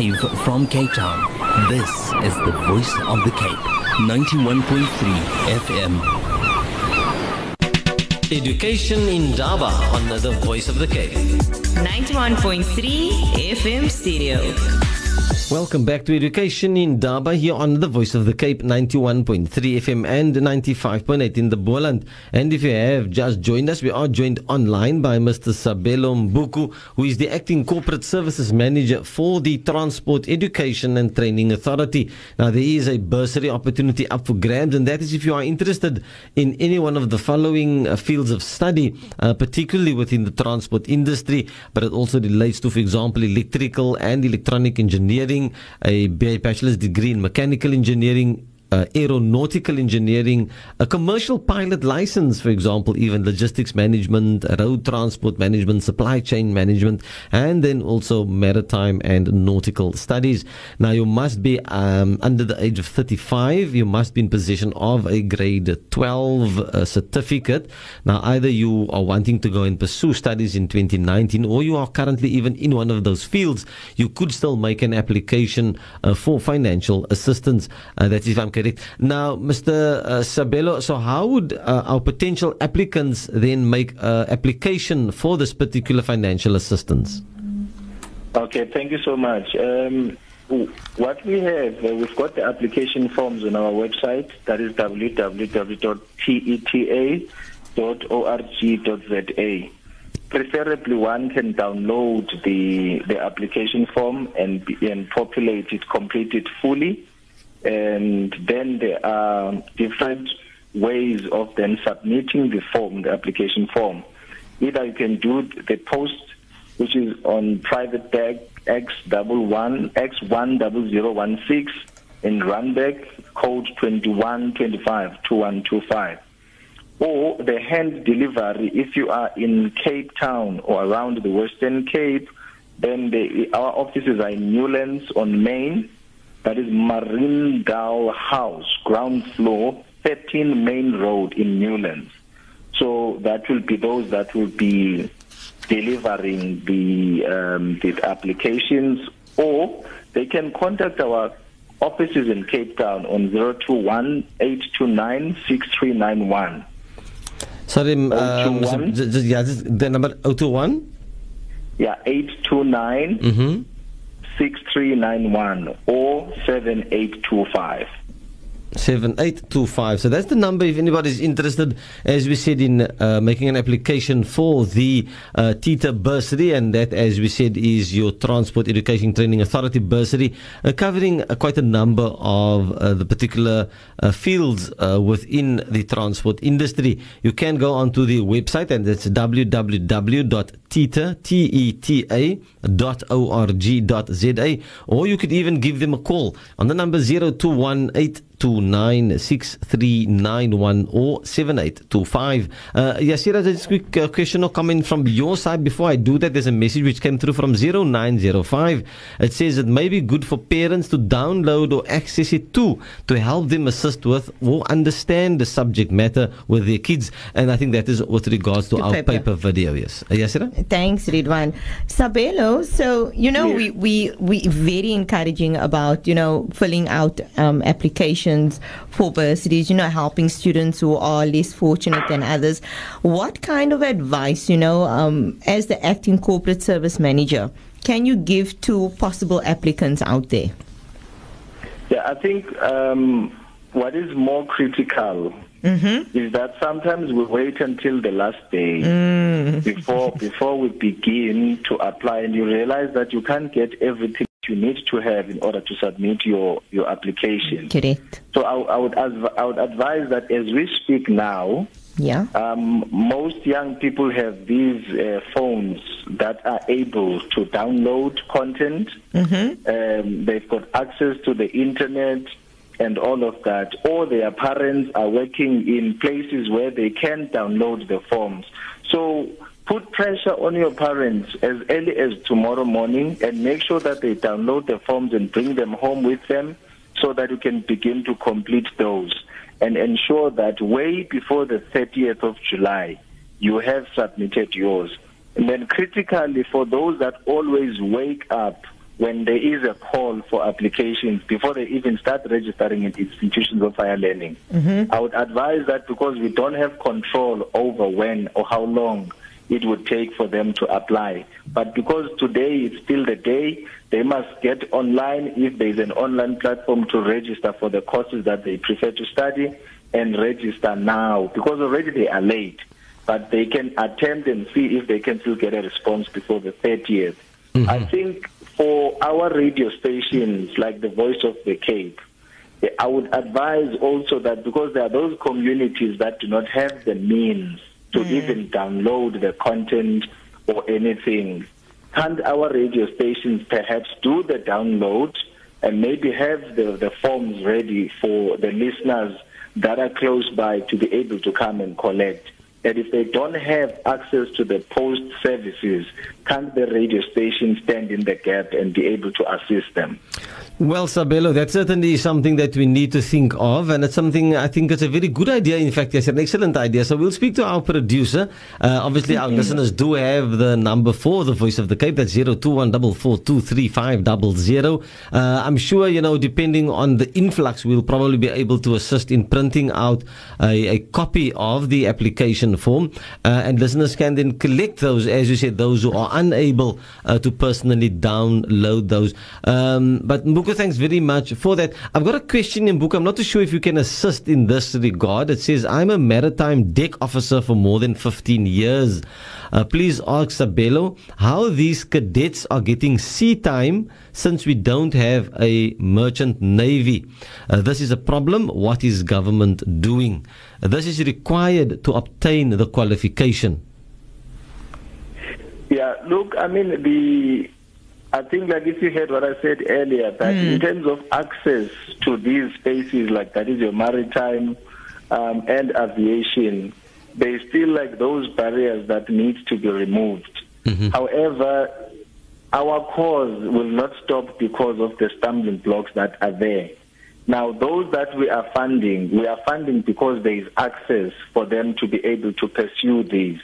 Live from Cape Town, this is the voice of the Cape. 91.3 FM. Education Indaba on the Voice of the Cape. 91.3 FM stereo. Welcome back to Education Indaba here on the Voice of the Cape 91.3 FM and 95.8 in the Boland. And if you have just joined us, we are joined online by Mr. Sabelo Mbuku, who is the Acting Corporate Services Manager for the Transport Education and Training Authority. Now, there is a bursary opportunity up for grabs, and that is if you are interested in any one of the following uh, fields of study, uh, particularly within the transport industry, but it also relates to, for example, electrical and electronic engineering a bachelor's degree in mechanical engineering, uh, aeronautical engineering, a commercial pilot license, for example, even logistics management, road transport management, supply chain management, and then also maritime and nautical studies. Now, you must be um, under the age of 35. You must be in possession of a grade 12 uh, certificate. Now, either you are wanting to go and pursue studies in 2019 or you are currently even in one of those fields, you could still make an application uh, for financial assistance. Uh, that is if I'm Now, Mr. Uh, Sabelo, so how would uh, our potential applicants then make uh, application for this particular financial assistance? Okay, thank you so much. Um, what we have, uh, we've got the application forms on our website. That is www.teta.org.za. Preferably, one can download the the application form and and populate it, complete it fully, and then there are different ways of then submitting the form, the application form. Either you can do the post, which is on private bag X double one X one double zero one six in Randburg, code twenty one twenty five two one two five. Or the hand delivery if you are in Cape Town or around the Western Cape, then the, our offices are in Newlands on Main. That is Marine Dow House, ground floor, 13 Main Road in Newlands. So that will be those that will be delivering the um, the applications, or they can contact our offices in Cape Town on 021 829 6391. Sorry, um, um, just, yeah, the number 021? Yeah, 829 Mm-hmm. 6391 or 7825. 7825. So that's the number if anybody's interested, as we said, in uh, making an application for the uh, TETA bursary, and that, as we said, is your Transport Education Training Authority bursary, uh, covering uh, quite a number of uh, the particular uh, fields within the transport industry. You can go onto the website, and that's www.teta, T-E-T-A, dot O-R-G dot Z-A, or you could even give them a call on the number 0218 296391 or 7825. Uh, Yasira, just a quick uh, question or comment from your side. Before I do that, there's a message which came through from 0905. It says it may be good for parents to download or access it too to help them assist with or understand the subject matter with their kids. And I think that is with regards to The our paper. paper, video. Yes. Uh, Yasira? Thanks, Ridwan. Sabelo, so, you know, Yes. we, we, we very encouraging about, you know, filling out um, applications for bursaries, you know, helping students who are less fortunate than others. What kind of advice, you know, um, as the acting corporate service manager, can you give to possible applicants out there? Yeah, I think um, what is more critical is that sometimes we wait until the last day before before we begin to apply, and you realize that you can't get everything you need to have in order to submit your your application. Correct. So I, I would adv- I would advise that as we speak now, Yeah. um, most young people have these uh, phones that are able to download content. Um, they've got access to the internet and all of that. Or their parents are working in places where they can download the forms. So put pressure on your parents as early as tomorrow morning and make sure that they download the forms and bring them home with them so that you can begin to complete those and ensure that way before the 30th of July, you have submitted yours. And then critically, for those that always wake up when there is a call for applications before they even start registering in institutions of higher learning. Mm-hmm. I would advise that because we don't have control over when or how long it would take for them to apply. But because today is still the day, they must get online if there is an online platform to register for the courses that they prefer to study and register now because already they are late. But they can attempt and see if they can still get a response before the 30th. Mm-hmm. I think for our radio stations like the Voice of the Cape, I would advise also that because there are those communities that do not have the means to mm. even download the content or anything, can't our radio stations perhaps do the download and maybe have the, the forms ready for the listeners that are close by to be able to come and collect? That if they don't have access to the post services, can the radio station stand in the gap and be able to assist them? Well, Sabelo, that certainly is something that we need to think of, and it's something I think it's a very good idea. In fact, it's an excellent idea. So we'll speak to our producer. Uh, obviously, our mm-hmm. listeners do have the number for the Voice of the Cape. That's zero two one double four two three five double zero. Uh, I'm sure you know, depending on the influx, we'll probably be able to assist in printing out a, a copy of the application form, uh, and listeners can then collect those, as you said, those who are unable uh, to personally download those. Um, but Mbuku thanks very much for that. I've got a question in book. I'm not too sure if you can assist in this regard. It says, I'm a maritime deck officer for more than 15 years. Uh, please ask Sabelo how these cadets are getting sea time since we don't have a merchant navy. Uh, this is a problem. What is government doing? This is required to obtain the qualification. Yeah, look, I mean, the I think like if you heard what I said earlier, that mm. in terms of access to these spaces, like that is your maritime um, and aviation, there's still like those barriers that need to be removed. Mm-hmm. However, our cause will not stop because of the stumbling blocks that are there. Now, those that we are funding, we are funding because there is access for them to be able to pursue these.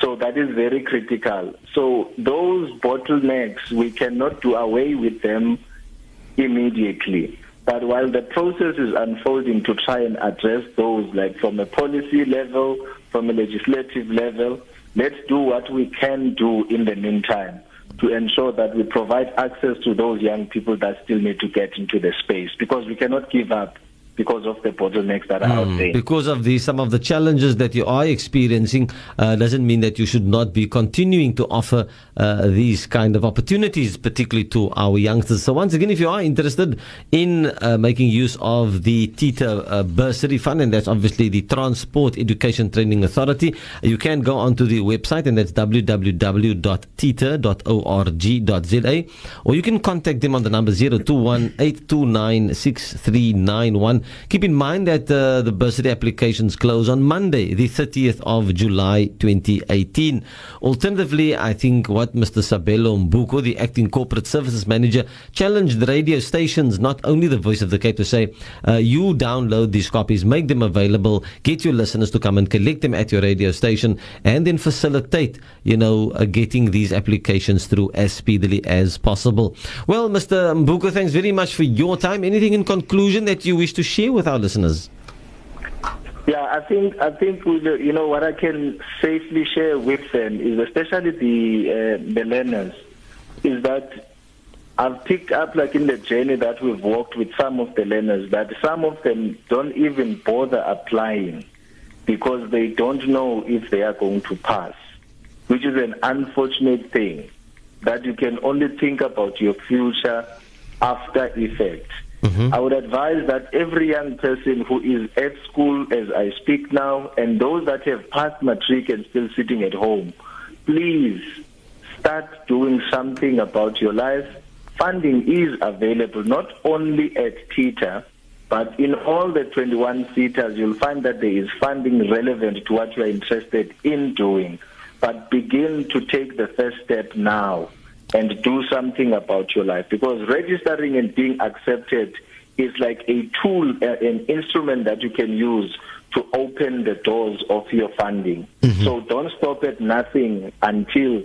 So that is very critical. So those bottlenecks, we cannot do away with them immediately. But while the process is unfolding to try and address those, like from a policy level, from a legislative level, let's do what we can do in the meantime to ensure that we provide access to those young people that still need to get into the space because we cannot give up because of the bottlenecks that are mm, out hmm. there. Because of the some of the challenges that you are experiencing uh, doesn't mean that you should not be continuing to offer uh, these kind of opportunities, particularly to our youngsters. So once again, if you are interested in uh, making use of the TETA uh, bursary fund, and that's obviously the Transport Education Training Authority, you can go onto the website, and that's www.teta.org.za, or you can contact them on the number 021 829 6391. Keep in mind that uh, the bursary applications close on Monday, the 30th of July 2018. Alternatively, I think what Mr. Sabelo Mbuku, the acting corporate services manager, challenged the radio stations, not only the voice of the Cape, to say, uh, you download these copies, make them available, get your listeners to come and collect them at your radio station, and then facilitate, you know, uh, getting these applications through as speedily as possible. Well, Mr. Mbuku, thanks very much for your time. Anything in conclusion that you wish to share? Share with our listeners? Yeah, I think I think you know what I can safely share with them is especially the uh, the learners is that I've picked up like in the journey that we've walked with some of the learners that some of them don't even bother applying because they don't know if they are going to pass, which is an unfortunate thing that you can only think about your future after effect. Mm-hmm. I would advise that every young person who is at school as I speak now and those that have passed matric and still sitting at home, please start doing something about your life. Funding is available not only at TETA, but in all the 21 SETAs, you'll find that there is funding relevant to what you are interested in doing. But begin to take the first step now and do something about your life because registering and being accepted is like a tool, an instrument that you can use to open the doors of your funding. Mm-hmm. So don't stop at nothing until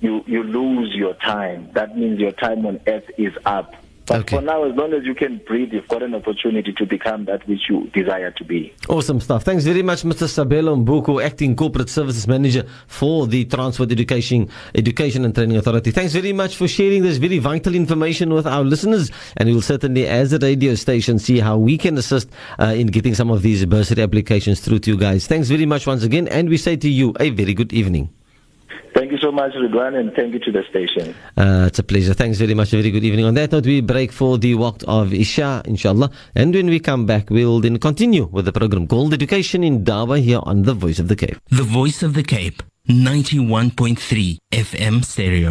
you, you lose your time. That means your time on earth is up. But Okay. for now, as long as you can breathe, you've got an opportunity to become that which you desire to be. Awesome stuff. Thanks very much, Mr. Sabelo Mbuku, Acting Corporate Services Manager for the Transport Education Education and Training Authority. Thanks very much for sharing this very vital information with our listeners. And we will certainly, as a radio station, see how we can assist uh, in getting some of these bursary applications through to you guys. Thanks very much once again. And we say to you a very good evening. Thank you so much, Ridwan, and thank you to the station. Uh, it's a pleasure. Thanks very much. A very good evening. On that note, we break for the Waqt of Isha, inshallah. And when we come back, we'll then continue with the program called Education Indaba here on The Voice of the Cape. The Voice of the Cape, 91.3 FM stereo.